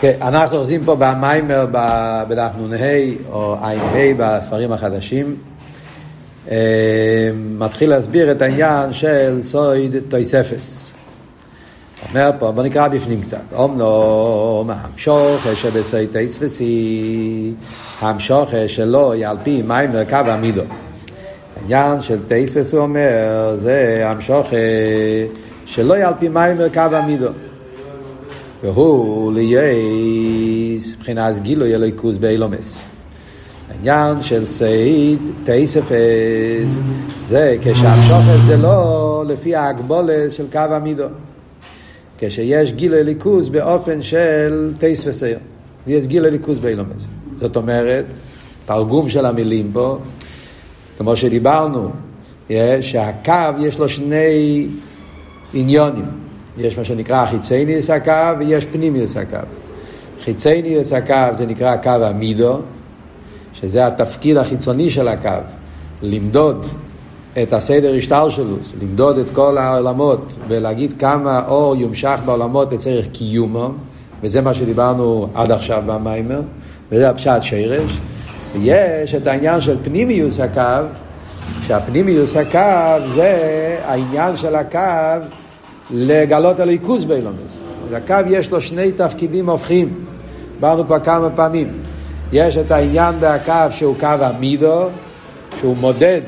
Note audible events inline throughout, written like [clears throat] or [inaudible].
כן, אנחנו עושים פה במיימר בדף נ"ה או ע"ה בספרים החדשים. אה, מתחיל להסביר את העניין של סויד טויספס. אומר פה, בוא נקרא בפנים קצת. אומנום המשוך שבסויד טויספסי, המשוך שלו היא על פי מיימר קו המידו. העניין של טייספס הוא אומר, זה המשוך שלא יהיה על פי מיימר קו המידו. והוא לייס, מבחינת גילוי אלוהיקוס באילומס. העניין של סייד תייספס זה כשהמשוכת זה לא לפי ההגבולת של קו המידו. כשיש גילוי אלוקוס באופן של תייספסר, ויש גילוי אלוקוס באילומס. זאת אומרת, תרגום של המילים פה, כמו שדיברנו, שהקו יש לו שני עניונים. יש מה שנקרא חיצייניוס הקו ויש פנימיוס הקו. חיצייניוס הקו זה נקרא קו המידו, שזה התפקיד החיצוני של הקו, למדוד את הסדר השטר שלו, למדוד את כל העולמות ולהגיד כמה אור יומשך בעולמות לצורך קיומו, וזה מה שדיברנו עד עכשיו במיימר, וזה הפשט שרש. ויש את העניין של פנימיוס הקו, שהפנימיוס הקו זה העניין של הקו לגלות הליכוז באילומס. לקו יש לו שני תפקידים הופכים, דיברנו כבר כמה פעמים. יש את העניין בהקו שהוא קו המידו, שהוא מודד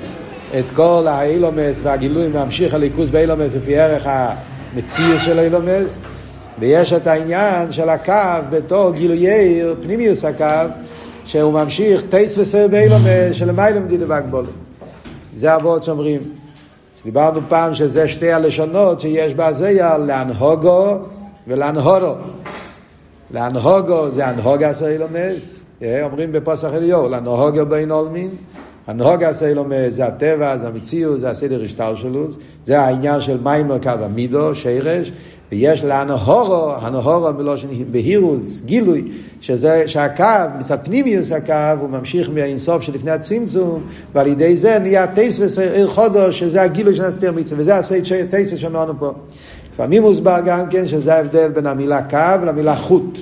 את כל האילומס והגילוי ממשיך הליכוז באילומס לפי ערך המציר של האילומס, ויש את העניין של הקו בתור גילויי פנימיוס הקו, שהוא ממשיך טייס וסר באילומס שלמעלה מדידה והגבולת. זה אבות שאומרים. דיברנו פעם שזה שתי הלשונות שיש בהזיה, להנהוגו ולהנהורו. להנהוגו זה הנהוגה סיילומס, אומרים בפוסח אליהו, להנהוגו בין עולמין. הנהוגה סיילומס זה הטבע, זה המציאות, זה הסדר השטר שלו, זה העניין של מים מרכב המידו, שרש, ויש להנהורו, הנהורו מלושן בהירוס, גילוי, שזה, שהקו, מצד פנימיוס הקו, הוא ממשיך מהאינסוף שלפני הצמצום, ועל ידי זה נהיה טייסווס עיר חודו, שזה הגילוי של הסתר מצווה, וזה הטייסווס שאמרנו פה. לפעמים מוסבר גם כן שזה ההבדל בין המילה קו למילה חוט.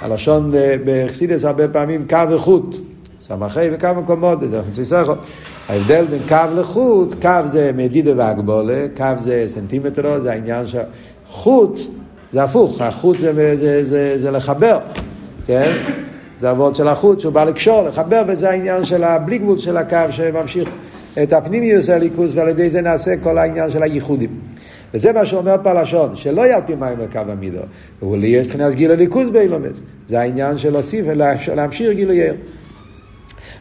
הלשון בחסידס הרבה פעמים קו וחוט. סמכי וכמה מקומות, ההבדל בין קו לחוט, קו זה מדידה והגבולה, קו זה סנטימטר, זה העניין של... חוט זה הפוך, החוט זה, זה, זה, זה, זה לחבר, כן? זה אבות של החוט שהוא בא לקשור, לחבר, וזה העניין של הבלי גבול של הקו שממשיך את הפנימיוס הליכוס, ועל ידי זה נעשה כל העניין של הייחודים. וזה מה שאומר פה לשון, שלא יהיה על פי מים לקו המידו, הוא לי יש כנס גיל הליכוס באילומס. זה העניין של להוסיף ולהמשיך גילוייר.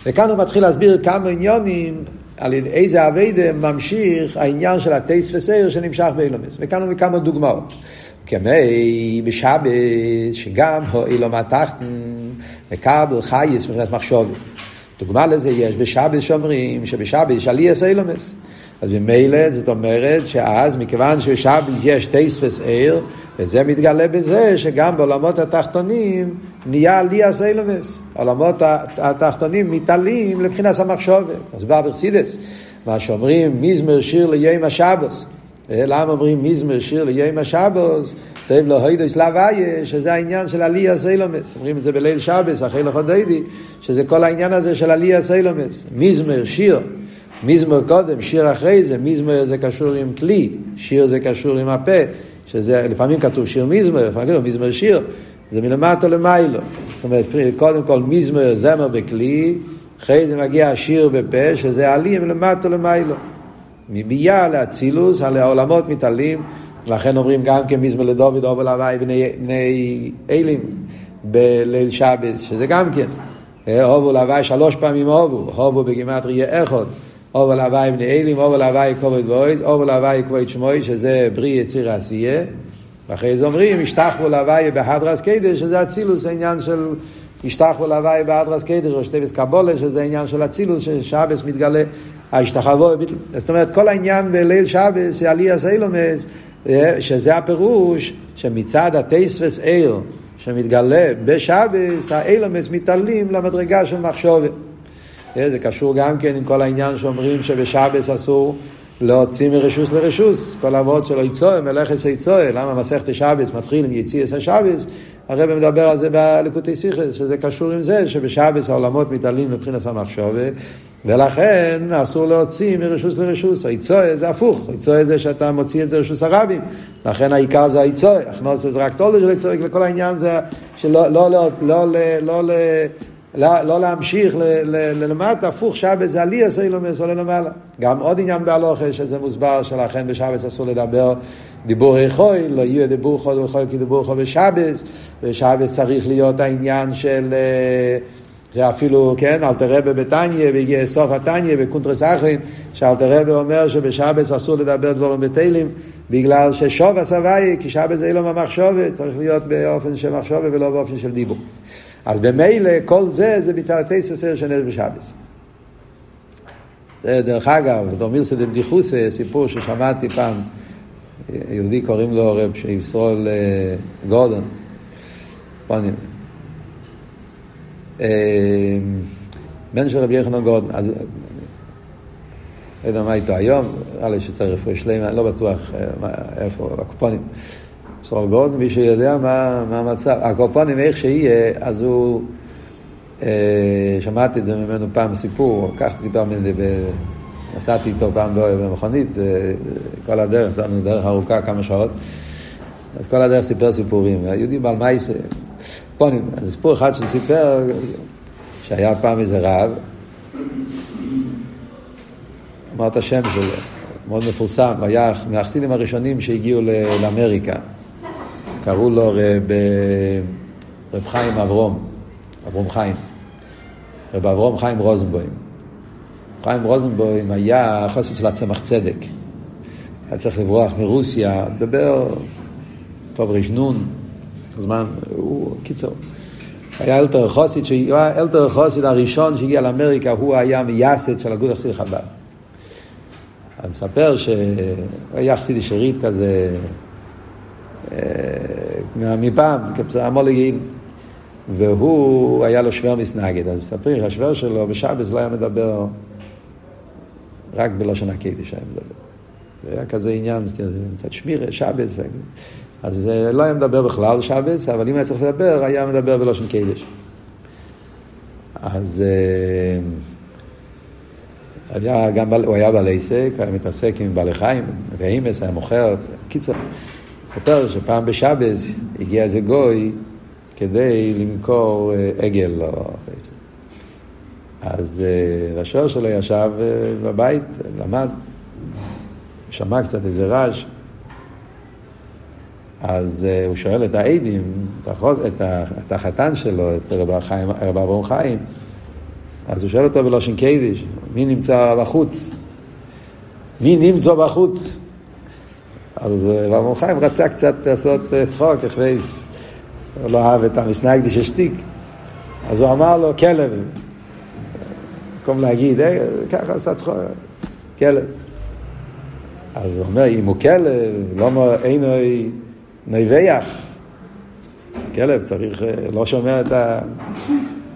וכאן הוא מתחיל להסביר כמה עניונים על איזה אביידה ממשיך העניין של הטייס וסייר שנמשך באילומס. וכאן הוא מכמה דוגמאות. כמי בשבת, שגם אילו מתחתן, מקבל חייס מבחינת מחשובת. דוגמה לזה יש בשבת שאומרים שבשבת יש עליאס אילומס. אז ממילא זאת אומרת שאז מכיוון שבשבת יש טייס וסעיר, וזה מתגלה בזה שגם בעולמות התחתונים נהיה עליאס אילומס. העולמות התחתונים מתעלים לבחינת המחשובת. אז בא ברסידס, מה שאומרים מזמר שיר ליום השבוס. למה אומרים מזמר שיר ליום השבוס? תאב לו הוידוס להוויה, שזה העניין של עלייה סיילומס. אומרים את זה בליל שבס, אחרי לחודדי, שזה כל העניין הזה של עלייה סיילומס. מזמר, שיר. מזמר קודם, שיר אחרי זה, מזמר זה קשור עם כלי, שיר זה קשור עם הפה, שזה לפעמים כתוב שיר מזמר, לפעמים כתוב מזמר שיר, זה מלמטה למיילו. זאת אומרת, קודם כל מזמר זמר בכלי, אחרי זה מגיע השיר בפה, שזה עלי מלמטה למיילו. מביאה לאצילוס, העולמות מתעלים, לכן אומרים גם כן מזמר לדוד, אובו להווי בני, אלים בליל שבס, שזה גם כן. אובו להווי שלוש פעמים אובו, אובו בגימטריה אחד. אובו להווי בני אלים, אובו להווי כובד ואויז, אובו להווי כבוד שמוי, שזה בריא יציר עשייה. ואחרי זה אומרים, השתחוו להווי בהדרס קדש, שזה אצילוס, העניין של השתחוו להווי בהדרס קדש, או שטבס קבולה, שזה העניין של אצילוס, ששבס מתגלה, ההשתחוו, זאת אומרת, כל העניין בליל שבס, עלייה סיילומס, שזה הפירוש שמצד הטייספס איר שמתגלה בשבס, האילומס מתעלים למדרגה של מחשובת. זה קשור גם כן עם כל העניין שאומרים שבשבס אסור להוציא מרשוס לרשוס, כל אבות של איצוי, מלאכת איצוי, למה מסכת שבס מתחיל עם יציאס השבס, הרב מדבר על זה בלקוטי סיכס, שזה קשור עם זה שבשבס העולמות מתעלים מבחינת המחשובה, ולכן אסור להוציא מרשוס לרשוס, איצוי זה הפוך, איצוי זה שאתה מוציא את זה לרשוס הרבים, לכן העיקר זה האיצוי, הכנוס זה רק תולדו של איצוי, וכל העניין זה שלא לא, לא, לא, לא, לא, לא לא, לא להמשיך ללמטה, הפוך שבס זה עלי עשה אילומס עולה למעלה. גם עוד עניין בהלוכה שזה מוסבר שלכן בשבס אסור לדבר דיבור איכוי, לא יהיה דיבור חוד ואיכוי כדיבור חוד בשבס, ושבס צריך להיות העניין של... שאפילו, כן, אלתרבה בתניא, והגיע סוף התניא בקונטרס אחרים, שאלתרבה אומר שבשבס אסור לדבר דבורים בתהילים, בגלל ששוב הסבייה, כי שבס זה אילום המחשובת, צריך להיות באופן של מחשובת ולא באופן של דיבור. אז במילא כל זה זה מצד התססר של נר בשבס. דרך אגב, דורמירסא דבדיחוסא, סיפור ששמעתי פעם, יהודי קוראים לו רב שישרול אה, גורדון, פונים. אה, בן של רבי יחנון גורדון, אז לא יודע מה איתו היום, נראה לי שצריך רפואי שלמה, לא בטוח אה, איפה, הקופונים. סרול גורדון, מי שיודע מה, מה המצב. הקופונים, איך שיהיה, אז הוא... אה, שמעתי את זה ממנו פעם סיפור, לקחתי פעם נסעתי איתו פעם במכונית, אה, כל הדרך, נסענו דרך ארוכה כמה שעות, אז כל הדרך סיפר סיפורים, היהודי בעל מייס, פונים, אז סיפור אחד שסיפר, שהיה פעם איזה רב, אמר את השם שלו, מאוד מפורסם, היה מהחסידים הראשונים שהגיעו לאמריקה. קראו לו רב, רב חיים אברום, אברום חיים, רב אברום חיים רוזנבוים. חיים רוזנבוים היה חוסר של הצמח צדק. היה צריך לברוח מרוסיה, לדבר טוב רשנון, זמן, הוא, קיצור. היה אלתר חוסיד, אלתר חוסיד הראשון שהגיע לאמריקה, הוא היה מייסד של אגוד החסיד חב"ד. אני מספר שהיה חסידי שרית כזה, אה, מפעם, המולגין, והוא, היה לו שוור מסנגד, אז מספרים, השוור שלו בשבס לא היה מדבר רק בלושן הקדיש היה מדבר. זה היה כזה עניין, קצת שמירה, שבס, אז אה, לא היה מדבר בכלל שבס, אבל אם היה צריך לדבר, היה מדבר בלושן קדיש. אז אה, היה גם, הוא היה בעל עסק, היה מתעסק עם בעלי חיים, ואימס, היה מוכר, קיצר. מספר שפעם בשבס הגיע איזה גוי כדי למכור אה, עגל או אז אה, השוער שלו ישב אה, בבית, למד, שמע קצת איזה רעש, אז הוא שואל את העדים, את החתן שלו, את רב אברהם חיים, אז הוא שואל אותו בלושן קיידיש, מי נמצא בחוץ? מי נמצא בחוץ? אז רב אה, חיים רצה קצת לעשות אה, צחוק, החוויס. הוא לא אהב את המסנגדי ששתיק. אז הוא אמר לו, כלב. במקום להגיד, אה, ככה עשה צחוק, כלב. אז הוא אומר, אם הוא כלב, לא אינו נביח. כלב צריך, לא שומע את ה...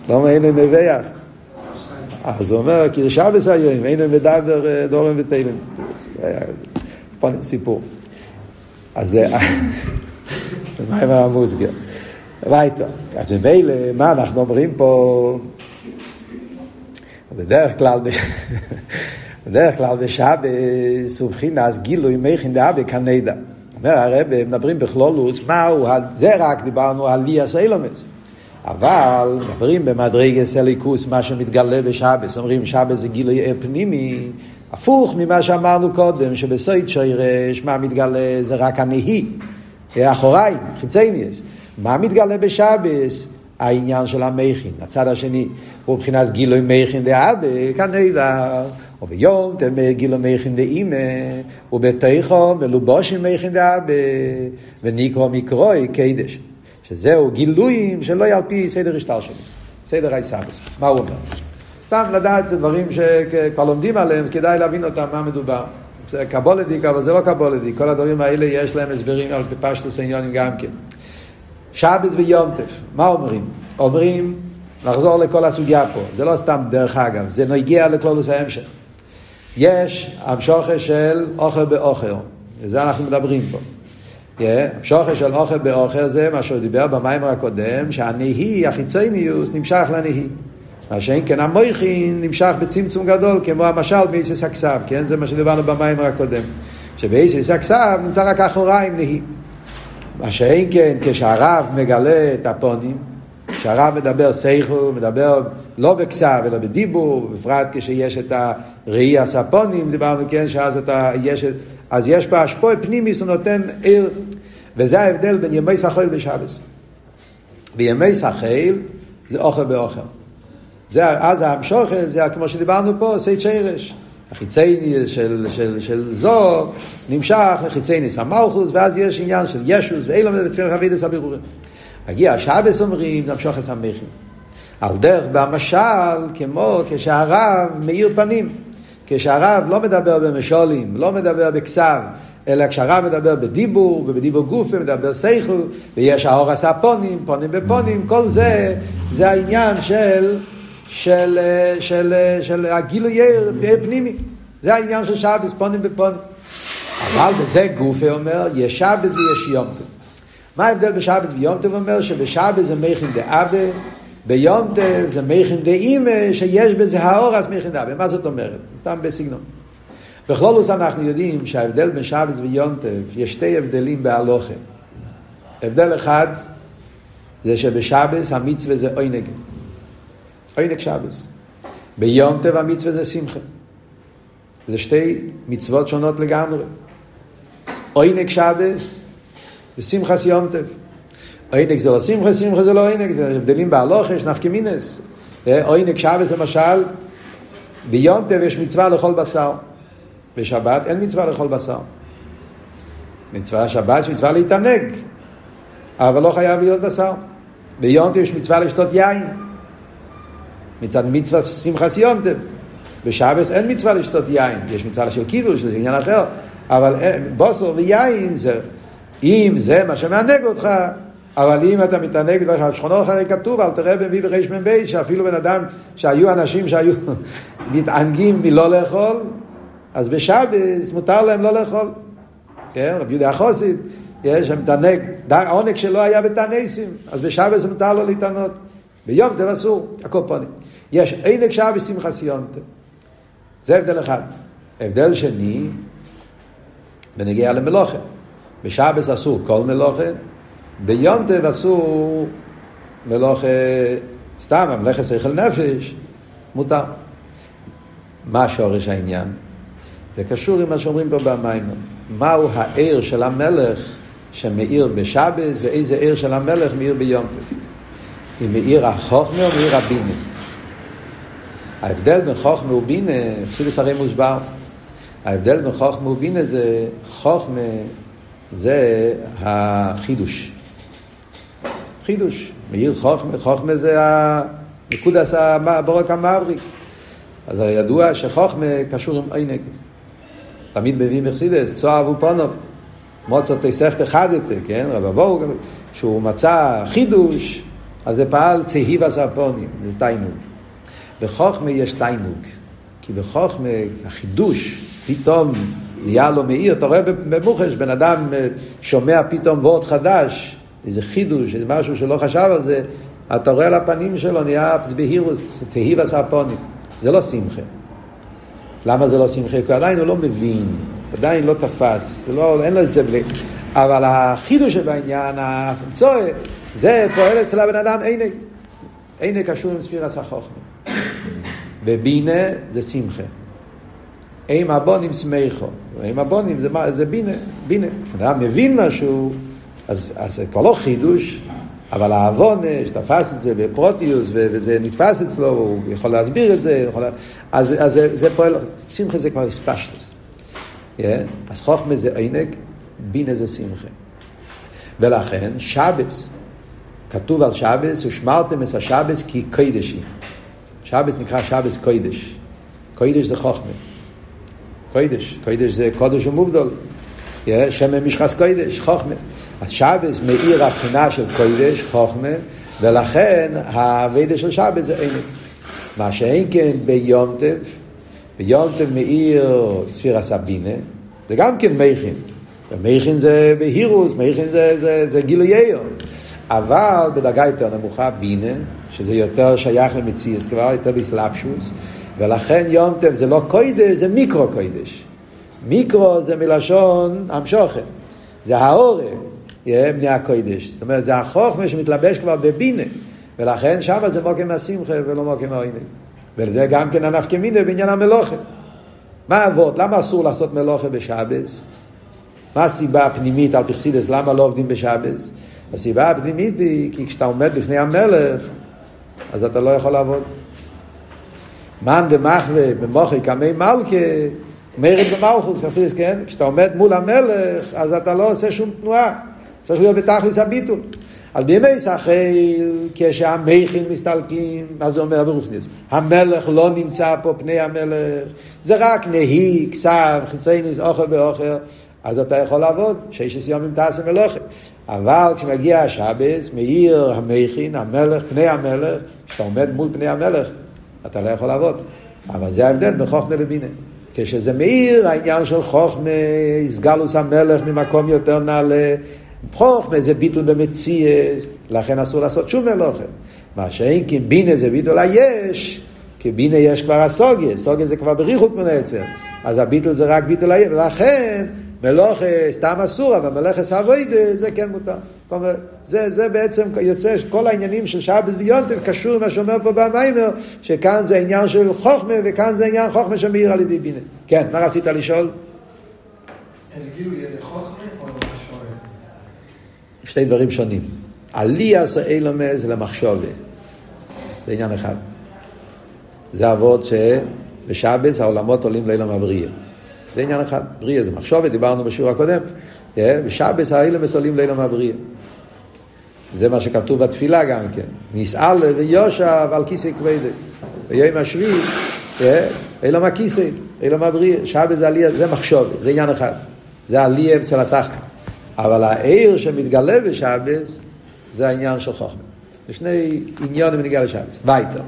לא אינו נביח. אז הוא אומר, כי זה שבס היום, אינו מדבר דורם ותלם. סיפור. אז זה... מה עם המוזיקה? הביתה. אז ממילא, מה אנחנו אומרים פה? בדרך כלל, [laughs] בדרך כלל בשבס הוא מבחינת גילוי מכין דאבה כנדע. אומר הרב, מדברים בכלולוס, מהו, זה רק דיברנו על ליאס אילומס. אבל מדברים במדרגס אליקוס, מה שמתגלה בשבס, אומרים שבס זה גילוי פנימי, הפוך ממה שאמרנו קודם, שבסויד שירש, מה מתגלה זה רק הנהי, אחוריי, חיצייניאס. מה מתגלה בשבס? העניין של המכין, הצד השני, הוא מבחינת גילוי מכין דאבא, כנראה, וביום תמר גילוי מכין דאימא, ובתיכו מלובושים מכין דאבא, וניקרו מקרוי קדש. שזהו גילויים שלא יהיה על פי סדר השטר שלי, סדר הישאבוס. מה הוא אומר? סתם לדעת זה דברים שכבר לומדים עליהם, כדאי להבין אותם, מה מדובר. זה קבולדיק, אבל זה לא קבולדיק. כל הדברים האלה יש להם הסברים על פשטוס העניונים גם כן. שבס ויומטף, מה אומרים? אומרים, נחזור לכל הסוגיה פה, זה לא סתם דרך אגב, זה נגיע לכלולוס ההמשך. יש המשוכר של אוכל באוכל, וזה אנחנו מדברים פה. המשוכר של אוכל באוכל זה מה שהוא דיבר במיימר הקודם, שהנהי, החיצוניוס, נמשך לנהי. מה שאין כן המויכין נמשך בצמצום גדול, כמו המשל באיסס הכסף, כן? זה מה שדיברנו במיימר הקודם. שבאיסס הכסף נמצא רק אחוריים נהי. מה שאין כן כשהרב מגלה את הפונים, כשהרב מדבר סייכל, מדבר לא בכסף אלא בדיבור, בפרט כשיש את הראי הספונים, דיברנו כן, שאז אתה, יש, אז יש פה השפוע פנימיס, הוא נותן עיר, וזה ההבדל בין ימי סחל ושבס. בימי סחל זה אוכל באוכל. זה, אז המשוכן זה כמו שדיברנו פה, סייט שרש. החיצייני של, של, של זו נמשך לחיצייני סמלכוס, ואז יש עניין של ישוס ואילום וצריך אבידס הבירורים. מגיע השבס אומרים, נמשוך את המכים. על דרך במשל, כמו כשהרב מאיר פנים. כשהרב לא מדבר במשולים, לא מדבר בכסב, אלא כשהרב מדבר בדיבור, ובדיבור גוף, ומדבר סייכל, ויש האור עשה פונים, פונים בפונים, כל זה, זה העניין של, של, של, של, של הגילוי פנימי. זה העניין של שבס, פונים בפונים. אבל בזה גופה אומר, יש שבס ויש יום טוב. מה ההבדל בשבס ויום טוב אומר? שבשבס זה מכין דאבה, ביום טוב זה מכין דאימה, שיש בזה האור אז מכין דאבה. מה זאת אומרת? סתם בסגנון. בכלולוס אנחנו יודעים שההבדל בין שבס ויום טוב, יש שתי הבדלים בהלוכה. הבדל אחד זה שבשבס המצווה זה עוינג. עוינג שבס. ביום טוב המצווה זה שמחה. זה שתי מצוות שונות לגמרי. עוינג שבס ושמחס יום טוב. עוינג זה לא שמחה, שמחה זה לא עוינג, זה הבדלים בהלוכה, יש נפקי מינס. עוינג שבס למשל, ביום טוב יש מצווה לאכול בשר. בשבת אין מצווה לאכול בשר. מצווה שבת יש מצווה להתענג, אבל לא חייב להיות בשר. ביום טוב יש מצווה לשתות יין. מצד מצווה שמחס יום טוב. בשבס אין מצווה לשתות יין, יש מצווה של קידוש, זה עניין אחר, אבל בוסר ויין זה, אם זה מה שמענג אותך, אבל אם אתה מתענג דברך, שכונו אחרי כתוב, אל תראה במי וריש מ"ב, שאפילו בן אדם, שהיו אנשים שהיו [laughs] מתענגים מלא לאכול, אז בשבס מותר להם לא לאכול. כן, רבי יהודה החוסית, יש מתענג, העונג שלו היה בתענסים, אז בשבס מותר לו להתענות. ביום טב אסור, הכל פונים. יש עינג שבס שמחה סיונטה. זה הבדל אחד. הבדל שני, בנגיע למלוכה. בשבס אסור כל מלוכה, ביום טב אסור מלוכה סתם, המלאכת שכל נפש, מותר. מה שורש העניין? זה קשור עם מה שאומרים פה במים. מהו העיר של המלך שמאיר בשבס, ואיזה עיר של המלך מאיר ביום טב. אם מאיר החוכמה או מאיר הבינה. ההבדל בין חוכמה ובינה, חסידס הרי מוסבר. ההבדל בין חוכמה ובינה זה, חוכמה זה החידוש. חידוש. מאיר חוכמה, חוכמה זה נקודס הברוק המבריק. אז הרי ידוע שחוכמה קשור עם עינג. תמיד מביאים מחסידס, צוהר ופונו. מוצר תספת חדתה, כן? רב אבוהו, שהוא מצא חידוש, אז זה פעל צהיב הסרפונים, זה תיינוג. בחוכמה יש תיינוג, כי בחוכמה החידוש פתאום נהיה לו מאיר, אתה רואה במוחש, בן אדם אה, שומע פתאום וורד חדש, איזה חידוש, איזה משהו שלא חשב על זה, אתה רואה על הפנים שלו, נהיה בהירוס, צהיב הסרפונים. זה לא שמחה. למה זה לא שמחה? כי עדיין הוא לא מבין, עדיין לא תפס, לא, אין לו את זה בלי... אבל החידוש שבעניין, המצואה, זה פועל אצל הבן אדם עיני. עיני קשור עם ספיר הסחוכמה. ובינה זה שמחה. אם הבונים שמחו. אם הבונים זה, זה בינה, בינה. כשאדם מבין משהו, אז, אז זה כבר לא חידוש, אבל העוון, שתפס את זה בפרוטיוס, וזה נתפס אצלו, הוא יכול להסביר את זה, יכול... אז, אז זה, זה פועל, שמחה זה כבר הספשטוס. Yeah? אז חוכמה זה עינג, בינה זה שמחה. ולכן, שבס, כתוב על שבס, ושמרתם את השבס כי קודשי. שבס נקרא שבס קודש. קודש זה חוכמה. קודש, קודש זה קודש ומובדול. שמן משחס קודש, חוכמה. אז שבס מאיר הבחינה של קודש, חוכמה, ולכן האבדה של שבס זה עינק. מה שאין כן ביום טב, ויונטב מאיר ספיר הסבינה, זה גם כן מייכין. מייכין זה בהירוס, מייכין זה, זה, זה גילויי אבל בדרגה יותר נמוכה, בינה, שזה יותר שייך למציאס, כבר יותר בסלאפשוס, ולכן יום טב זה לא קוידש, זה מיקרו קוידש. מיקרו זה מלשון המשוכן, זה האורם, יהיה בני הקוידש. זאת אומרת, זה החוכמה שמתלבש כבר בבינה, ולכן שם זה מוקם השמחה ולא מוקם העוינים. וזה גם כן הנפקא מינה בעניין המלוכה. מה אבות? למה אסור לעשות מלוכה בשבס? מה הסיבה הפנימית על פרסידס? למה לא עובדים בשבס? הסיבה הפנימית היא כי כשאתה עומד לפני המלך, אז אתה לא יכול לעבוד. מאן דמחווה במוחי קמי מלכה, מרד במלכוס, חסידס, כן? כשאתה עומד מול המלך, אז אתה לא עושה שום תנועה. צריך להיות בתכלס הביטול. אז בימי סחל, כשהמכין מסתלקים, מה זה אומר ברוכניס? המלך לא נמצא פה פני המלך, זה רק נהי, כסף, חיצייניס, אוכל באוכל, אז אתה יכול לעבוד, ששת יום עם תעשה מלוכה. אבל כשמגיע השבס, מאיר המכין, המלך, פני המלך, כשאתה עומד מול פני המלך, אתה לא יכול לעבוד. אבל זה ההבדל בין חוכמה לבינה. כשזה מאיר, העניין של חוכמה, הסגלוס המלך ממקום יותר נעלה, חוכמה זה ביטול במציאס, לכן אסור לעשות שום מלוכה. מה שאין כי בינה זה ביטול היש, כי בינה יש כבר הסוגיה, סוגיה זה כבר בריחוק מן היצר. אז הביטול זה רק ביטול היש, ולכן מלוכה סתם אסור, אבל מלאכס אבוידה זה כן מותר. אומרת, זה, זה בעצם יוצא, כל העניינים של שבת ויונטב קשור למה שאומר פה במיימר, שכאן זה עניין של חוכמה, וכאן זה עניין חוכמה שמאיר על ידי בינה. כן, מה רצית לשאול? שתי דברים שונים. עלייה זה אילומס למחשובה. זה עניין אחד. זה אבות שבשבס העולמות עולים לאילום הבריאה. זה עניין אחד. בריאה זה מחשובה, דיברנו בשיעור הקודם. בשבס האילומס עולים לאילום הבריאה. זה מה שכתוב בתפילה גם כן. נסעל ויושב על כיסא כבדי. ביום השביעי, אילום הכיסא, אילום הבריאה. שבס זה עלייה, זה מחשובה, זה עניין אחד. זה עלייה אצל התחת. אבל העיר שמתגלה בשבס זה העניין של חוכמה. זה שני עניונים בנגיעה לשבס. וייטר.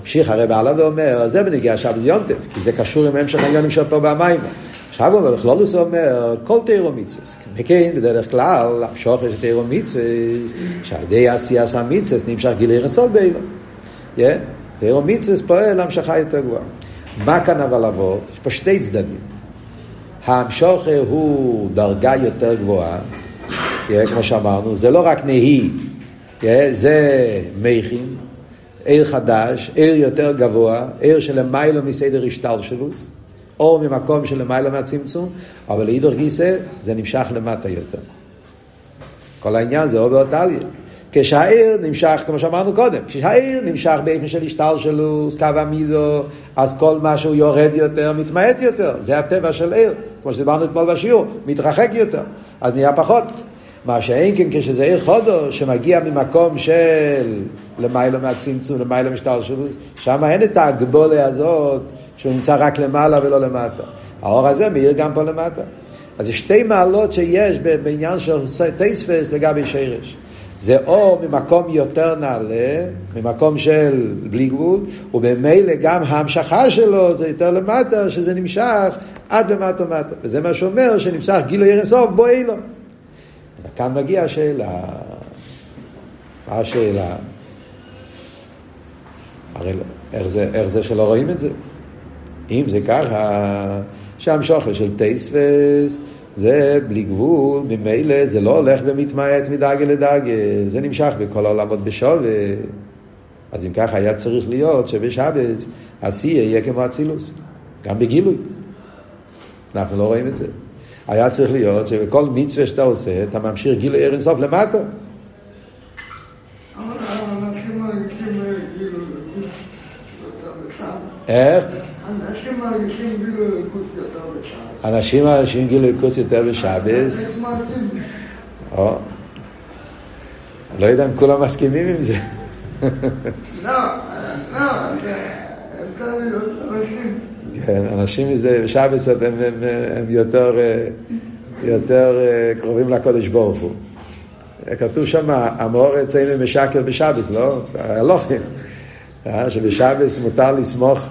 ממשיך הרב הלאה ואומר, זה בנגיעה לשבס ויונטף, כי זה קשור עם המשך העניונים של פה במים. עכשיו הוא אומר, בכלולוס הוא אומר, כל תירו מצווה. וכן, בדרך כלל, המשוך יש תירו מצווה, שעל ידי עשיית המצווה נמשך גילי רסול באילו. תירו מצווה פועל המשכה יותר גבוהה. מה כאן אבל אבות? יש פה שתי צדדים. המשוכר הוא דרגה יותר גבוהה, כמו שאמרנו, זה לא רק נהי, זה מכין, עיר חדש, עיר יותר גבוה, עיר שלמיילו מסדר השתלשלוס, או ממקום שלמיילו מהצמצום, אבל לאידור גיסא זה נמשך למטה יותר. כל העניין זה אובר טליה. כשהעיר נמשך, כמו שאמרנו קודם, כשהעיר נמשך באופן של השתלשלוס, קו המידו, אז כל מה שהוא יורד יותר, מתמעט יותר. זה הטבע של עיר. כמו שדיברנו אתמול בשיעור, מתרחק יותר, אז נהיה פחות. מה שאין כן כשזה עיר חודו שמגיע ממקום של למיילו מהצמצום, למיילו משטר שלו, שם אין את ההגבולה הזאת שהוא נמצא רק למעלה ולא למטה. האור הזה מאיר גם פה למטה. אז יש שתי מעלות שיש בעניין של טייספס לגבי שרש. זה או ממקום יותר נעלה, ממקום של בלי גבול, וממילא גם ההמשכה שלו זה יותר למטה, שזה נמשך עד למטה מטה. וזה מה שאומר שנמשך גילו ירס אוף בו אילו. וכאן מגיעה השאלה, מה השאלה? הרי איך זה, איך זה שלא רואים את זה? אם זה ככה, שהמשוכר של טייספס זה בלי גבול, ממילא זה לא הולך ומתמעט מדגה לדגה, זה נמשך בכל העולמות בשווה. אז אם ככה היה צריך להיות שבשבת השיא יהיה כמו אצילוס, גם בגילוי. אנחנו לא רואים את זה. היה צריך להיות שבכל מצווה שאתה עושה, אתה ממשיך גילוי ער אינסוף למטה. איך? אנשים מרגישים גילוי אלוקות יותר בש"ס. אנשים מרגישים גילוי אלוקות יותר בש"ס. לא יודע אם כולם מסכימים עם זה. לא, לא, כן, אנשים בשבס הם, הם, הם יותר, יותר קרובים לקודש ברוך הוא. כתוב שם, המאור אצלנו משקר בשבס, לא? הלוכים. שבשבס מותר לסמוך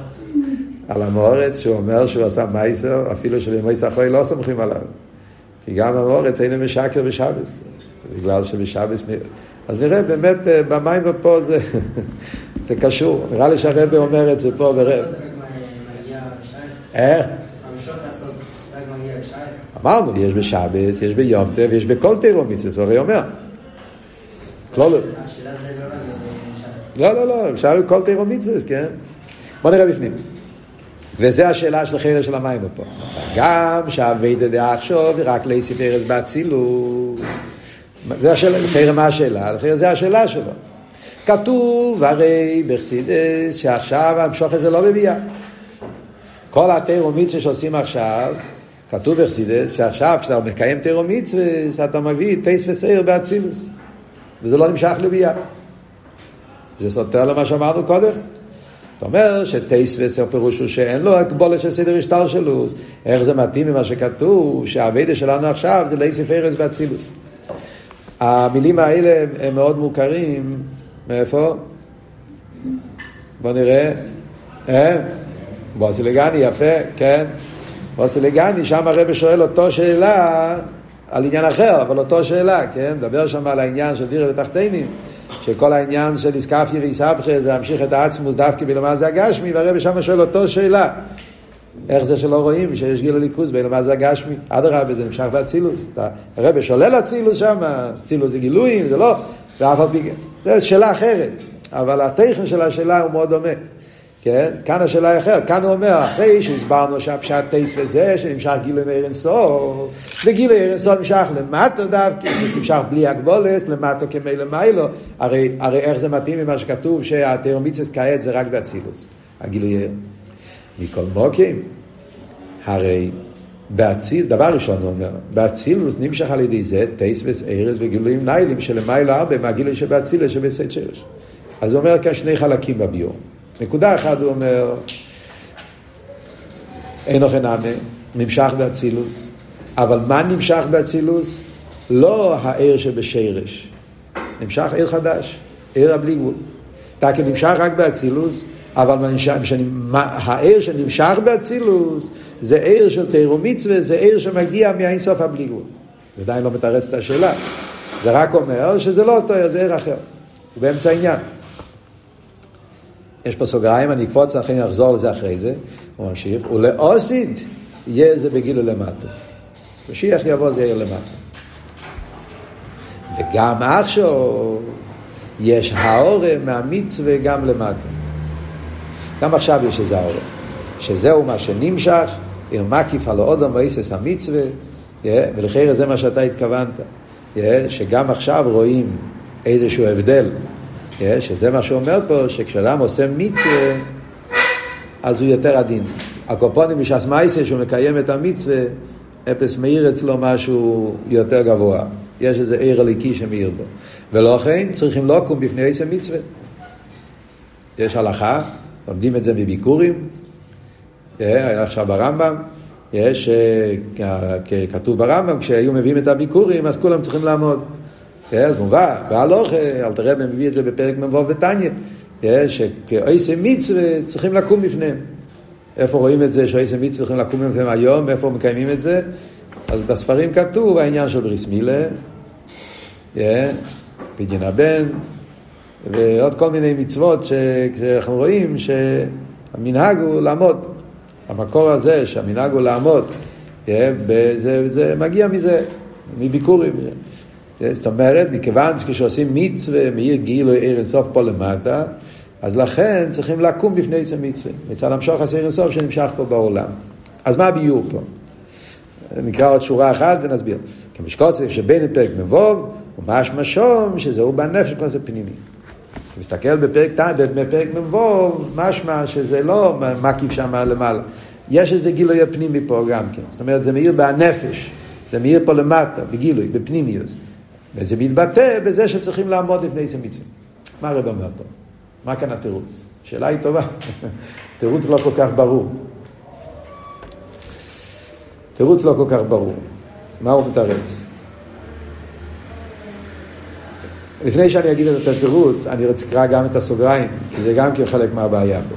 על המורץ שהוא אומר שהוא עשה מייסר, אפילו שבמייסר אחרי לא סומכים עליו. כי גם המורץ אינו משקר בשבס, בגלל שבשבס... אז נראה באמת במים ופה זה, [laughs] זה קשור. נראה לי שהרבא אומר את זה פה ברב. איך? אמרנו, יש בשבס, יש ביום טב, יש בכל תירו מצווה, הרי אומר. לא, לא, לא, אפשר בכל תירו מצווה, כן? בוא נראה בפנים. וזו השאלה של חרש של המים פה. גם שהאביידה דעה עכשיו רק להוסיף ארז באצילות. זה השאלה, לחרש מה השאלה? לחרש זה השאלה שלו. כתוב הרי בחסידס שעכשיו המשוך הזה לא מביאה. כל התירו מצווה שעושים עכשיו, כתוב בחסידס שעכשיו כשאתה מקיים תירו מצווה אתה מביא טייס וסייר באצילוס. וזה לא נמשך לביאה. זה סותר למה שאמרנו קודם. אתה אומר שטייסווס הפירוש הוא שאין לו הגבולת של סדר השטר שלו. איך זה מתאים ממה שכתוב, שהאביידה שלנו עכשיו זה לאיסף ארז באצילוס. המילים האלה הם מאוד מוכרים, מאיפה? בוא נראה. אה? בוסילגני, יפה, כן. בוסילגני, שם הרב שואל אותו שאלה על עניין אחר, אבל אותו שאלה, כן? מדבר שם על העניין של דירה ותחתינים. שכל העניין של איסקפיה ואיסבכה זה להמשיך את העצמוס דווקא בלמה זה הגשמי, והרבא שם שואל אותו שאלה. איך זה שלא רואים שיש גיל הליכוז בלמה זה הגשמי? אדרבה, זה נמשך באצילוס. הרבא שולל אצילוס שם, אצילוס זה גילויים, זה לא, ואף על פי... זו שאלה אחרת, אבל הטכן של השאלה הוא מאוד דומה. כן? כאן השאלה היא אחרת. כאן הוא אומר, אחרי שהסברנו שהפשט טייס וזה, שנמשך גילוי מאיר אינסוף, וגילוי מאיר אינסוף נמשך למטה דווקא, זה נמשך בלי הגבולס, למטה כמי למיילו. הרי, הרי איך זה מתאים ממה שכתוב שהתאומיצס כעת זה רק באצילוס, הגילוי מכל מוקים, הרי באציל, דבר ראשון הוא אומר, באצילוס נמשך על ידי זה טייס וארז וגילויים ניילים שלמיילו הרבה מהגילוי שבאצילוס שבסט שרש. אז הוא אומר כאן שני חלקים בביור. נקודה אחת הוא אומר, אין אוכל נאמה, נמשך באצילוס, אבל מה נמשך באצילוס? לא העיר שבשרש, נמשך עיר חדש, עיר הבלי גבול. תקי נמשך רק באצילוס, אבל העיר שנמשך באצילוס זה עיר של תירו מצווה, זה עיר שמגיע מהאינסוף הבלי גבול. זה עדיין לא מתרץ את השאלה. זה רק אומר שזה לא אותו, זה עיר אחר. הוא באמצע העניין. יש פה סוגריים, אני אקפוץ, לכן אני אחזור לזה אחרי זה, הוא ממשיך, ולאוסיד יהיה זה בגילו למטה. משיח יבוא זה יהיה למטה. וגם עכשיו יש האורם מהמצווה גם למטה. גם עכשיו יש איזה האורם. שזהו מה שנמשך, עיר מקיף על האודם ואיסס המצווה, ולכן זה מה שאתה התכוונת. שגם עכשיו רואים איזשהו הבדל שזה מה שהוא אומר פה, שכשאדם עושה מצווה, אז הוא יותר עדין. הקופונים מש"ס מייסה, שהוא מקיים את המצווה, אפס מאיר אצלו משהו יותר גבוה. יש איזה עיר הליקי שמאיר בו. ולכן צריכים לא לקום בפני עשר מצווה. יש הלכה, לומדים את זה מביקורים, היה עכשיו ברמב"ם, יש, כתוב ברמב"ם, כשהיו מביאים את הביקורים, אז כולם צריכים לעמוד. אז מובא, בהלוך, אלתר רבי מביא את זה בפרק מ"ו בתניא, שכאויסי מצווה צריכים לקום בפניהם. איפה רואים את זה שאויסי מצווה צריכים לקום בפניהם היום, איפה מקיימים את זה? אז בספרים כתוב העניין של בריס מילה, פדיון הבן, ועוד כל מיני מצוות שאנחנו רואים שהמנהג הוא לעמוד. המקור הזה שהמנהג הוא לעמוד, זה, זה מגיע מזה, מביקורים. זאת אומרת, מכיוון שכשעושים מצווה מאיר גילוי עיר אינסוף פה למטה, אז לכן צריכים לקום בפני זה מצווה. מצד למשוך עשה עיר אינסוף שנמשך פה בעולם. אז מה הביור פה? נקרא עוד שורה אחת ונסביר. כמשקוסף שבין פרק מבוב, ומשמע שום שזהו בנפש זה פנימי. אתה מסתכל בפרק, בפרק מבוב, משמע שזה לא מקיף שם למעלה. יש איזה גילוי פנימי פה גם כן. זאת אומרת, זה מאיר בנפש. זה מאיר פה למטה, בגילוי, בפנימיוס. וזה מתבטא בזה שצריכים לעמוד לפני איזה מצווה. מה הרב אומר פה? מה כאן התירוץ? שאלה היא טובה. [laughs] תירוץ לא כל כך ברור. תירוץ לא כל כך ברור. מה הוא מתרץ? לפני שאני אגיד את התירוץ, אני רוצה לקרוא גם את הסוגריים, כי זה גם כן חלק מהבעיה פה.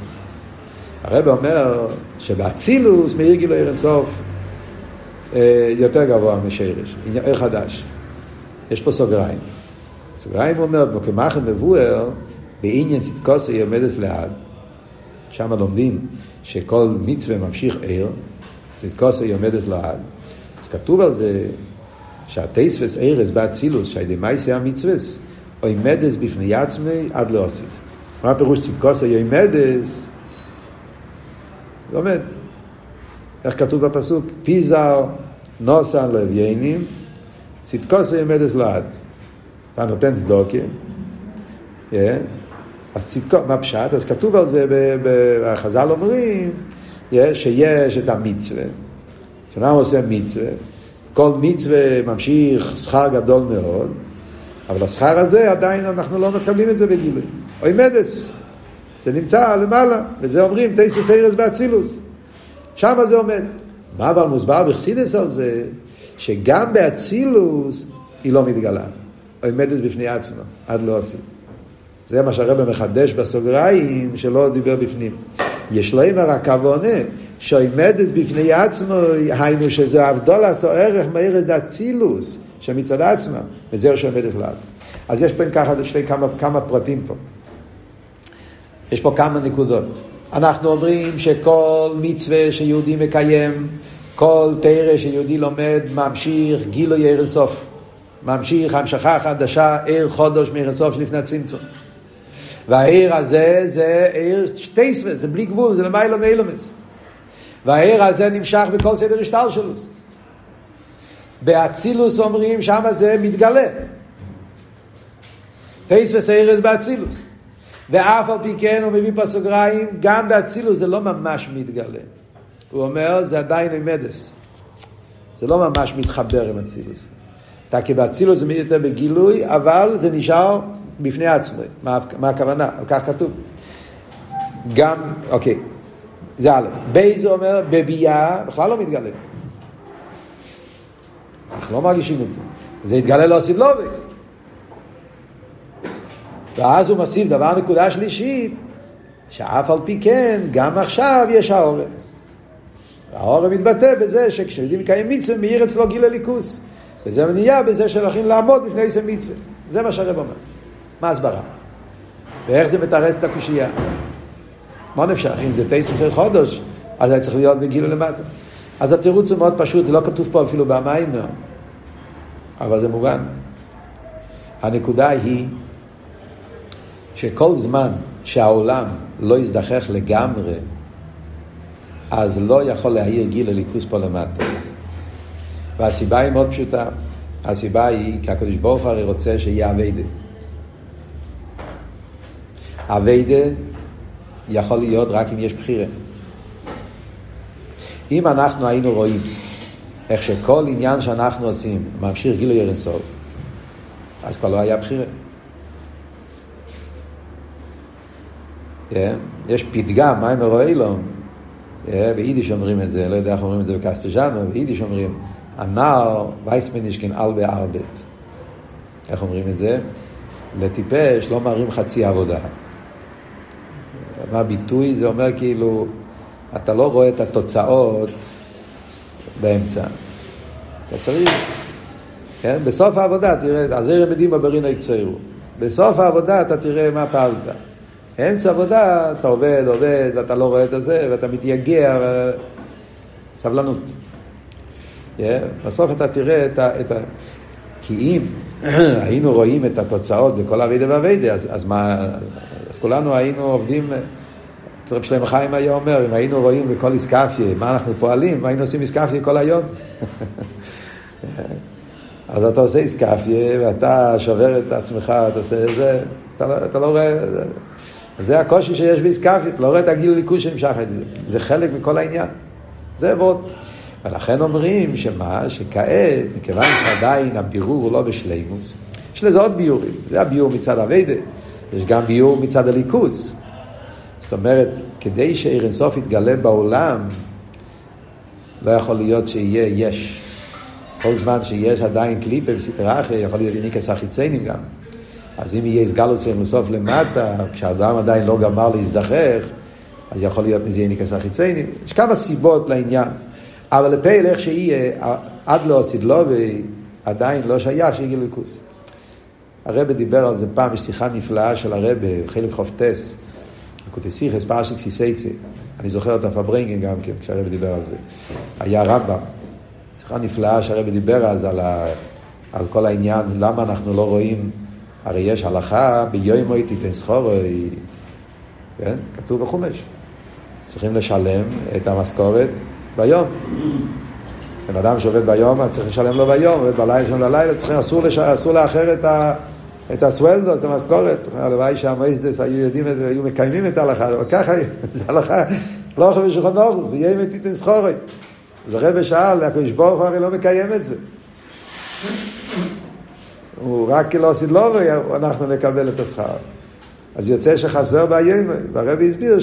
הרב אומר שבאצילוס מאיר גילוי אינסוף אה, יותר גבוה משרש, עיר חדש. יש פה סוגריים. סוגריים אומר, כמחר מבואר, בעניין צדקוסי עומדת לעד. שם לומדים שכל מצווה ממשיך עיר, צדקוסי עומדת לעד. אז כתוב על זה שהטייספס ערס באצילוס, שהידי מייסי המצווס, עומדס בפני עצמי עד להוסיף. מה הפירוש צדקוסי עומדס? זה. איך כתוב בפסוק? פיזר נוסן לוויינים, צדקוסי עומדס לעד. אתה נותן צדוקה. אז צדקו, מה פשט? אז כתוב על זה, בחז"ל אומרים, שיש את המצווה, כשאדם עושה מצווה, כל מצווה ממשיך שכר גדול מאוד, אבל השכר הזה עדיין אנחנו לא מקבלים את זה בגילוי. אוי מדס, זה נמצא למעלה, וזה אומרים תייס וסיירס באצילוס. שם זה עומד. מה אבל מוסבר בחסידס על זה, שגם באצילוס היא לא מתגלה. עומדת בפני עצמה, עד לא עושים. זה מה שהרבא מחדש בסוגריים שלא דיבר בפנים. יש לו אמר הכוונה שעומדת בפני עצמו, היינו שזה אבדולס או ערך מארץ דאצילוס, שמצד עצמה, וזהו שעומדת כלל. אז יש פה ככה שתי כמה, כמה פרטים פה. יש פה כמה נקודות. אנחנו אומרים שכל מצווה שיהודי מקיים, כל תרא שיהודי לומד, ממשיך גילוי ערן סוף. ממשיך המשכה חדשה, עיר חודש מעיר הסוף שלפני הצמצום. והעיר הזה זה עיר שטייסווה, זה בלי גבול, זה למיילו מאילומס. והעיר הזה נמשך בכל סדר השטר שלו. באצילוס אומרים, שם זה מתגלה. טייסווה עירס באצילוס. ואף על פי כן הוא מביא פה סוגריים, גם באצילוס זה לא ממש מתגלה. הוא אומר, זה עדיין אמדס. זה לא ממש מתחבר עם אצילוס. תקי באצילוס זה יותר בגילוי, אבל זה נשאר בפני עצמו. מה, מה הכוונה? כך כתוב. גם, אוקיי, זה א', בייז אומר, בביאה בכלל לא מתגלה. אנחנו לא מרגישים את זה. זה יתגלה לא עשית לובי. ואז הוא מוסיף דבר נקודה שלישית, שאף על פי כן, גם עכשיו יש העורם. העורם מתבטא בזה שכשיודעים לקיים מצווה, מאיר אצלו גיל הליכוס. וזה נהיה בזה שהולכים לעמוד בפני איזה מצווה. זה מה שהרב אומר. מה הסברה? ואיך זה מתרץ את הקושייה? מה נפשך? אם זה תשע חודש, אז היה צריך להיות בגיל למטה. אז התירוץ הוא מאוד פשוט, זה לא כתוב פה אפילו במים, אבל זה מובן. הנקודה היא שכל זמן שהעולם לא יזדחך לגמרי, אז לא יכול להעיר גיל הליכוס פה למטה. והסיבה היא מאוד פשוטה. הסיבה היא כי הקדוש ברוך הוא הרי רוצה שיהיה אביידה. אביידה יכול להיות רק אם יש בחירה. אם אנחנו היינו רואים איך שכל עניין שאנחנו עושים ממשיך גילוי אינסוף, אז כבר לא היה בחירה. Yeah. יש פתגם, מה, אומרים ביידיש אומרים את זה, לא יודע איך אומרים את זה ב castellano, ביידיש אומרים, הנער וייסמנישקין על בארבט. איך אומרים את זה? לטיפש לא מראים חצי עבודה. מה הביטוי? זה אומר כאילו, אתה לא רואה את התוצאות באמצע. אתה צריך, כן? בסוף העבודה תראה, אז זה רמדים בברינה יקצרו. בסוף העבודה אתה תראה מה פעלת. באמצע עבודה אתה עובד, עובד, ואתה לא רואה את זה, ואתה מתייגע, ו... סבלנות. Yeah, בסוף אתה תראה את ה... את ה... כי אם [clears throat] היינו רואים את התוצאות בכל אבידה ואבידה, אז, אז מה... אז כולנו היינו עובדים... רב שלמה חיים היה אומר, אם היינו רואים בכל איסקפיה, מה אנחנו פועלים, היינו עושים איסקפיה כל היום. [laughs] אז אתה עושה איסקפיה, ואתה שובר את עצמך, אתה עושה את זה, אתה, לא, אתה לא רואה... זה הקושי שיש באיסקפיה, אתה לא רואה את הגיל ליכוז שנמשך את זה. זה חלק מכל העניין. זה ועוד. ולכן אומרים שמה, שכעת, מכיוון שעדיין הבירור הוא לא בשלימוס, יש לזה עוד ביורים. זה הביור מצד אביידה, יש גם ביור מצד הליכוס. זאת אומרת, כדי שעיר אינסוף יתגלה בעולם, לא יכול להיות שיהיה יש. כל זמן שיש עדיין קליפה וסטרה אחרת, יכול להיות יניקס החיציינים גם. אז אם יהיה סגלוס אינסוף למטה, כשאדם עדיין לא גמר להזדחך, אז יכול להיות מזה יניקס החיצייני, יש כמה סיבות לעניין. אבל לפעיל איך שיהיה, עד לא עשית לו ועדיין לא שייך שיהיה ליכוס. הרב דיבר על זה פעם, יש שיחה נפלאה של הרב, חלק חופטס, קוטסיכס, פרשת קסיסייצה. אני זוכר את הפברנגן גם כן, כשהרב דיבר על זה. היה רמב"ם. שיחה נפלאה שהרב דיבר אז על, ה, על כל העניין, למה אנחנו לא רואים, הרי יש הלכה, ביומוי תיתן סחורוי, כן? כתוב בחומש. צריכים לשלם את המשכורת ביום. בן אדם שעובד ביום, אז צריך לשלם לו ביום, עובד בלילה, שם ללילה, צריך, אסור, לש... אסור לאחר את, ה... את הסוולדו, את המשכורת. הלוואי שהמייסדס היו יודעים את זה, היו מקיימים את ההלכה, אבל ככה, [laughs] זה הלכה, לא יכול בשולחן אורוך, ויהיה מתיתן סחורי. אז הרב שאל, הקדוש ברוך הוא הרי לא מקיים את זה. הוא רק לא עשית לו ואנחנו נקבל את השכר. אז יוצא שחסר ביום, והרבי הסביר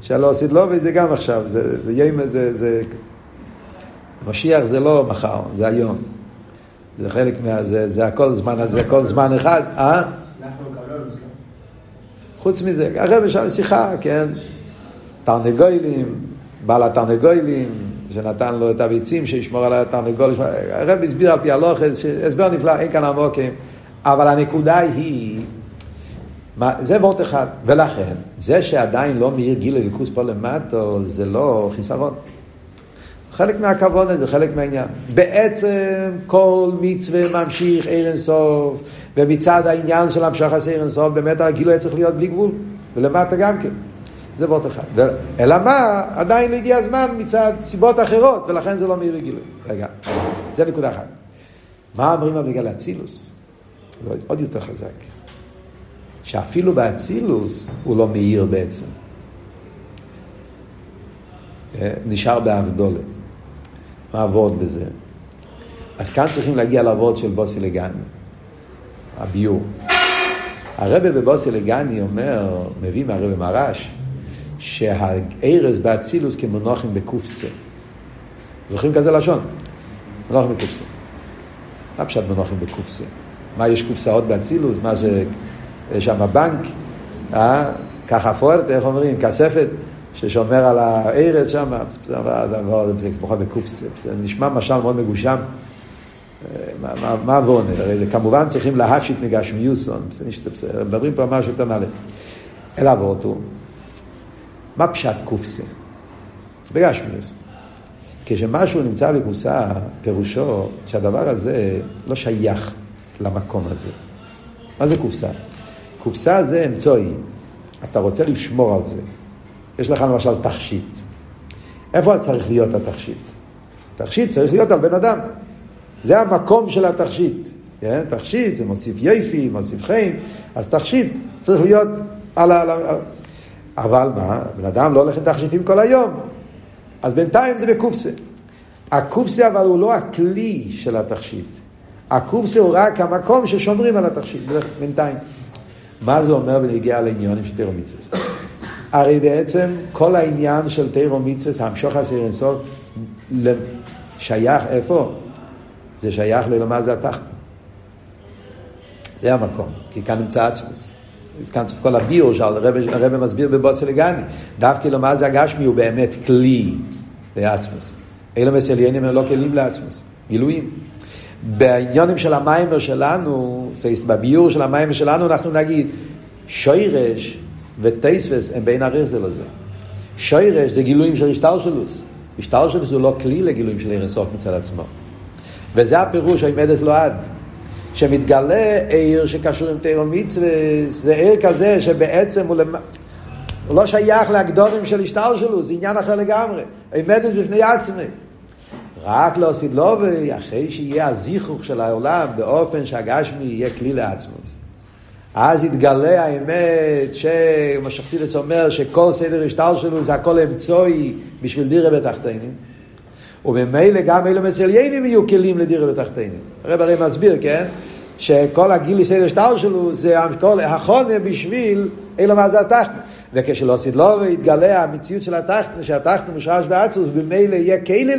שהלא עשית לו וזה גם עכשיו, זה, זה יום, זה, זה... משיח זה לא מחר, זה היום. זה חלק מה... זה, זה הכל זמן, זה הכל זמן אחד, אה? חוץ מזה, הרבי שם שיחה, כן? תרנגוילים, בעל התרנגוילים, שנתן לו את הביצים שישמור על התרנגול. הרב הסביר על פי הלוך, הסבר נפלא, אין כאן עמוקים, אבל הנקודה היא, מה, זה וורט אחד, ולכן, זה שעדיין לא מאיר גיל הליכוס פה למטו, זה לא חיסרון. חלק מהכוונה, זה חלק מהעניין. בעצם כל מצווה ממשיך עיר אינסוף, ומצד העניין של המשך עשה עיר אינסוף, באמת הגילוי היה צריך להיות בלי גבול, ולמטה גם כן. זה וורט אחד. אלא מה, עדיין לא הגיע הזמן מצד סיבות אחרות, ולכן זה לא מאיר גילוי. רגע, זה נקודה אחת. מה אומרים על בגלל האצילוס? עוד יותר חזק. שאפילו באצילוס הוא לא מאיר בעצם. אה, נשאר באבדולה. מה עבוד בזה? אז כאן צריכים להגיע לעבוד של בוסי לגני, הביור. הרבה בבוסי לגני אומר, מביא מהרבה מרש, שהארז באצילוס כמונוחים בקופסה. זוכרים כזה לשון? מונוחים בקופסה. מה פשט מונוחים בקופסה? מה, יש קופסאות באצילוס? מה זה, יש שם בנק? אה? ככה פורט, איך אומרים? כספת ששומר על הארז שם, זה כמו בקופסה. זה נשמע משל מאוד מגושם. מה עוונה? הרי זה כמובן צריכים להפשיט מגשמיוסון, מדברים פה משהו יותר נעלה. אלא עבורתו. מה פשט קופסה? בגשמיוס. כשמשהו נמצא בקופסה, פירושו שהדבר הזה לא שייך למקום הזה. מה זה קופסה? קופסה זה אמצעי. אתה רוצה לשמור על זה. יש לך למשל תכשיט. איפה צריך להיות התכשיט? תכשיט צריך להיות על בן אדם. זה המקום של התכשיט. כן? תכשיט זה מוסיף יפי, מוסיף חיים, אז תכשיט צריך להיות על ה... אבל מה, בן אדם לא הולך עם תכשיטים כל היום, אז בינתיים זה בקופסה. הקופסה אבל הוא לא הכלי של התכשיט. הקופסה הוא רק המקום ששומרים על התכשיט, בינתיים. מה זה אומר בנגיעה לעניונים של תירו מצווה? הרי בעצם כל העניין של תירו מצווה, המשוך הסיר אינסוף, שייך איפה? זה שייך ללמה זה התחת. זה המקום, כי כאן נמצא עצמוס. כאן צריך כל הביור שהרבא מסביר בבוסר לגני. דווקא לומר זה הגשמי הוא באמת כלי לעצמוס. אלו מסליינים הם לא כלים לעצמוס, גילויים. בעניונים של המיימר שלנו, בביור של המיימר שלנו אנחנו נגיד שוירש וטייספס הם בין הריר זה לזה. שוירש זה גילויים של השטלשלוס. השטלשלוס הוא לא כלי לגילויים של עיר מצד עצמו. וזה הפירוש העמדס לא עד. שמתגלה עיר שקשור עם תירו מצווה, זה עיר כזה שבעצם הוא, למ... הוא לא שייך להגדורים של השטר שלו, זה עניין אחר לגמרי. עמדת בפני עצמי. רק לא סילובי, אחרי שיהיה הזיכוך של העולם באופן שהגשמי יהיה כלי לעצמוס. אז יתגלה האמת שמה אומר שכל סדר השטר שלו זה הכל אמצעי בשביל דירה בתחתינים. וממילא גם אלו מסליינים יהיו כלים לדירה בתחתינים. הרב הרי מסביר, כן? שכל הגילי סדר שטר שלו זה הכל החונה בשביל אלו מה זה התחתן. וכשלא עשית לו והתגלה המציאות של התחתן, שהתחתן מושרש בעצמוס, וממילא יהיה כלי,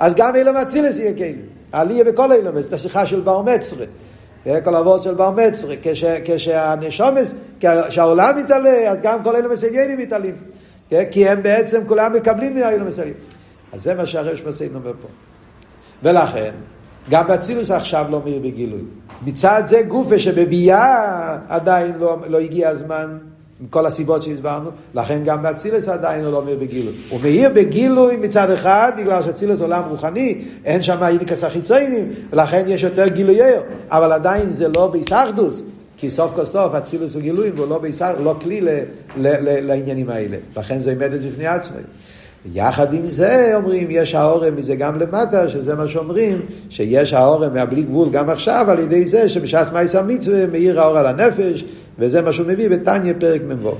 אז גם אלו מצילס יהיה כלי. עלייה בכל אלו, זאת השיחה של בר מצרה. כל אבות של בר מצרה. כשהנשומס, כשהעולם מתעלה, אז גם כל אלו מסיינים מתעלים. כן? כי הם בעצם כולם מקבלים מהאילום מסביב. אז זה מה שהרש מסעיד אומר פה. ולכן, גם באצילוס עכשיו לא מאיר בגילוי. מצד זה גופה שבביאה עדיין לא, לא הגיע הזמן עם כל הסיבות שהסברנו, לכן גם באצילס עדיין הוא לא מאיר בגילוי. הוא מאיר בגילוי מצד אחד, בגלל שאצילס עולם רוחני, אין שם איניקס החיציינים, ולכן יש יותר גילוייר, אבל עדיין זה לא ביסחדוס, כי סוף כל סוף אצילוס הוא גילוי, והוא לא, ביסח, לא כלי ל, ל, ל, לעניינים האלה. לכן זה עומדת בפני עצמי. יחד עם זה אומרים, יש האורם מזה גם למטה, שזה מה שאומרים, שיש האורם מהבלי גבול גם עכשיו, על ידי זה שבשעת מייס המצווה מאיר האור על הנפש, וזה מה שהוא מביא בתניא פרק מ"ו.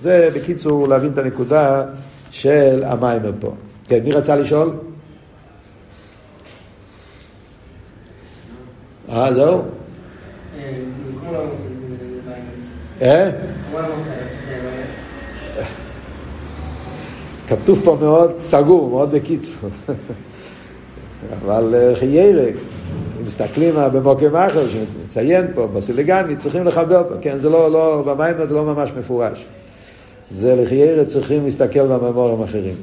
זה בקיצור להבין את הנקודה של המיימר פה. כן, מי רצה לשאול? אה, זהו? אה? כתוב פה מאוד סגור, מאוד בקיצור. אבל חיירק, אם מסתכלים במוקם אחר, שנציין פה, בסילגני, צריכים לחבר פה, כן, זה לא, לא, במים זה לא ממש מפורש. זה לחיירק צריכים להסתכל בממורים אחרים.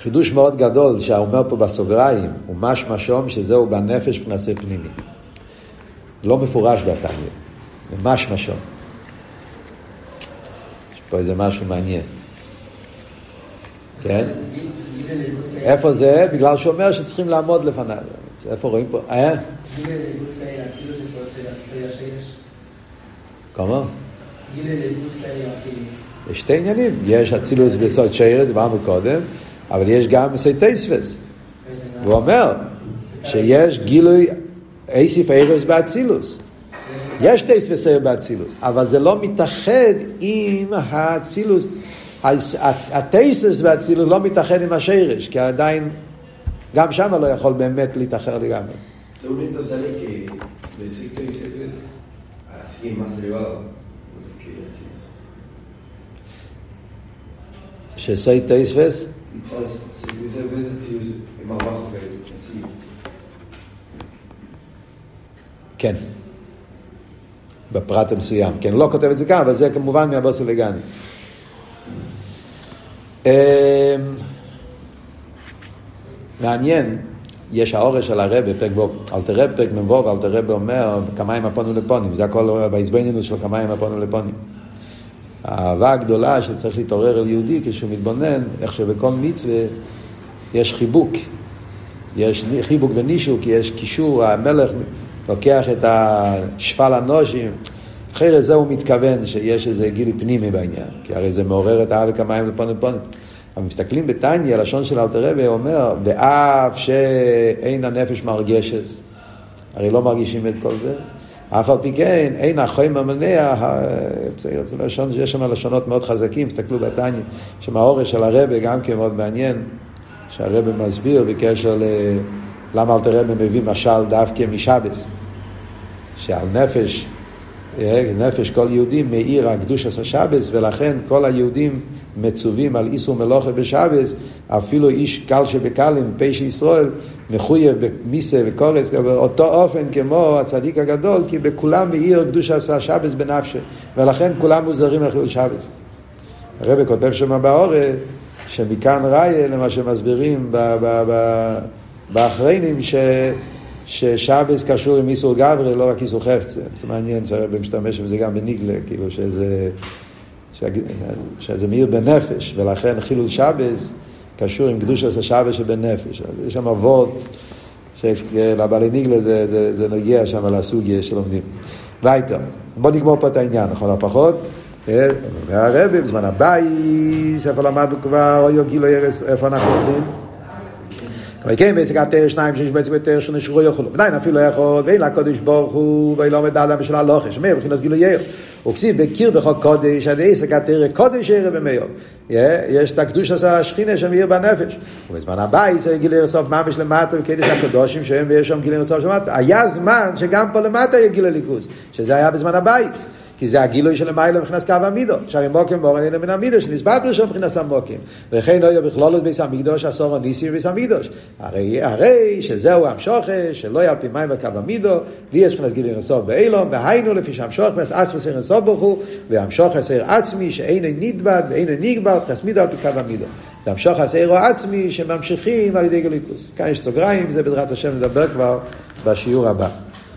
חידוש מאוד גדול שהאומר פה בסוגריים, הוא משמע שום שזהו בנפש פנסי פנימי. לא מפורש בתניא, זה משמע שום. יש פה איזה משהו מעניין. כן? איפה זה? בגלל שהוא אומר שצריכים לעמוד לפניו. איפה רואים פה? אה? כמה? יש שתי עניינים, יש אצילוס ויסוד שיירת, דיברנו קודם, אבל יש גם מסי תייספס. הוא אומר שיש גילוי אייסיף איירס באצילוס. יש תייספס באצילוס, אבל זה לא מתאחד עם האצילוס. הטייסס והצילוס לא מתאחד עם השרש, כי עדיין, גם שם לא יכול באמת להתאחר לגמרי. שסי טייספס? כן. בפרט המסוים. כן, לא כותב את זה כאן, אבל זה כמובן מהבוסר לגני. אמ, מעניין, יש האורש של הרב בפרק בו, אל תראה בפרק מבוא, ואל תראה אומר כמיים הפונו לפונים, זה הכל בהזבנינוס של כמיים הפונו לפונים. האהבה הגדולה שצריך להתעורר אל יהודי כשהוא מתבונן, איך שבכל מצווה יש חיבוק, יש חיבוק ונישוק, יש קישור, המלך לוקח את השפל הנושים. אחרת זה הוא מתכוון שיש איזה גילי פנימי בעניין, כי הרי זה מעורר את האבק המים לפון לפון. אבל מסתכלים בתניא, הלשון של אלתר רבי אומר, ואף שאין הנפש מרגשס, הרי לא מרגישים את כל זה, אף על פי כן, אין החיים המניע, זה לשון, יש שם לשונות מאוד חזקים, תסתכלו בתניא, שם האורש של הרבי גם כן מאוד מעניין, שהרבי מסביר בקשר ל... למה אלתר רבי מביא משל דווקא משבס, שעל נפש נפש כל יהודי מאיר הקדוש עשה שבס, ולכן כל היהודים מצווים על איסור מלוכה בשבס, אפילו איש קל שבקלים, פשע ישראל, מחויב במיסה וקורס, באותו אופן כמו הצדיק הגדול, כי בכולם מאיר קדוש עשה שבס בנפשה, ולכן כולם מוזרים לחילול שבס. הרב כותב שם באורף, שמכאן ראיה למה שמסבירים באחריינים, ש... ששבס קשור עם איסור גברי, לא רק איסור חפצה. זה מעניין שהרבא משתמש בזה גם בניגלה, כאילו שזה, שזה מאיר בנפש, ולכן חילול שבס קשור עם קדוש עשה שבס שבנפש. יש שם אבות, שלבעלי ניגלה זה, זה, זה נגיע שם לסוגיה שלומדים. וייטר, בוא נגמור פה את העניין, לכל הפחות. והרבי בזמן הבייס, איפה למדנו כבר, אוי גילו ארץ, איפה אנחנו הולכים? אבל כן, בעסק התר שניים שיש בעצם יותר שנשרו יכולו. עדיין אפילו לא יכול, ואין לקודש ברוך הוא, ואין לא עומד על המשל הלוחש. מאיר, מבחינת גילו יאיר. הוא כסיב בקיר בחוק קודש, עד עסק התר קודש ערב במאיר. יש את הקדוש עשה השכינה שמאיר בנפש. ובזמן הבא יצא גילי סוף ממש למטה, וקדש הקדושים שהם ויש שם גילי סוף למטה. היה זמן שגם פה למטה יהיה גילי ליכוס, שזה היה בזמן הבייס. כי זה הגילוי של המיילה מבחינת קו המידו. שהרי מוקים באורן אין מן המידו, שנסברת ראשון מבחינת המוקים. וכן אויה בכלולות ביס המקדוש, עשור הניסים ביס המקדוש. הרי, הרי שזהו המשוכה, שלא יהיה על פי מים בקו המידו, לי יש מבחינת גילוי רסוף באילום, והיינו לפי שהמשוך מס עצמוס רסוף ברוך הוא, והמשוך הסעיר עצמי, שאינו נדבד ואינו נגבל, חס מידו על פי קו המידו. זה המשוך הסעירו עצמי שממשיכים על ידי גליקוס. כאן יש סוגריים, זה בעזרת השם נדבר כבר בשיעור הבא.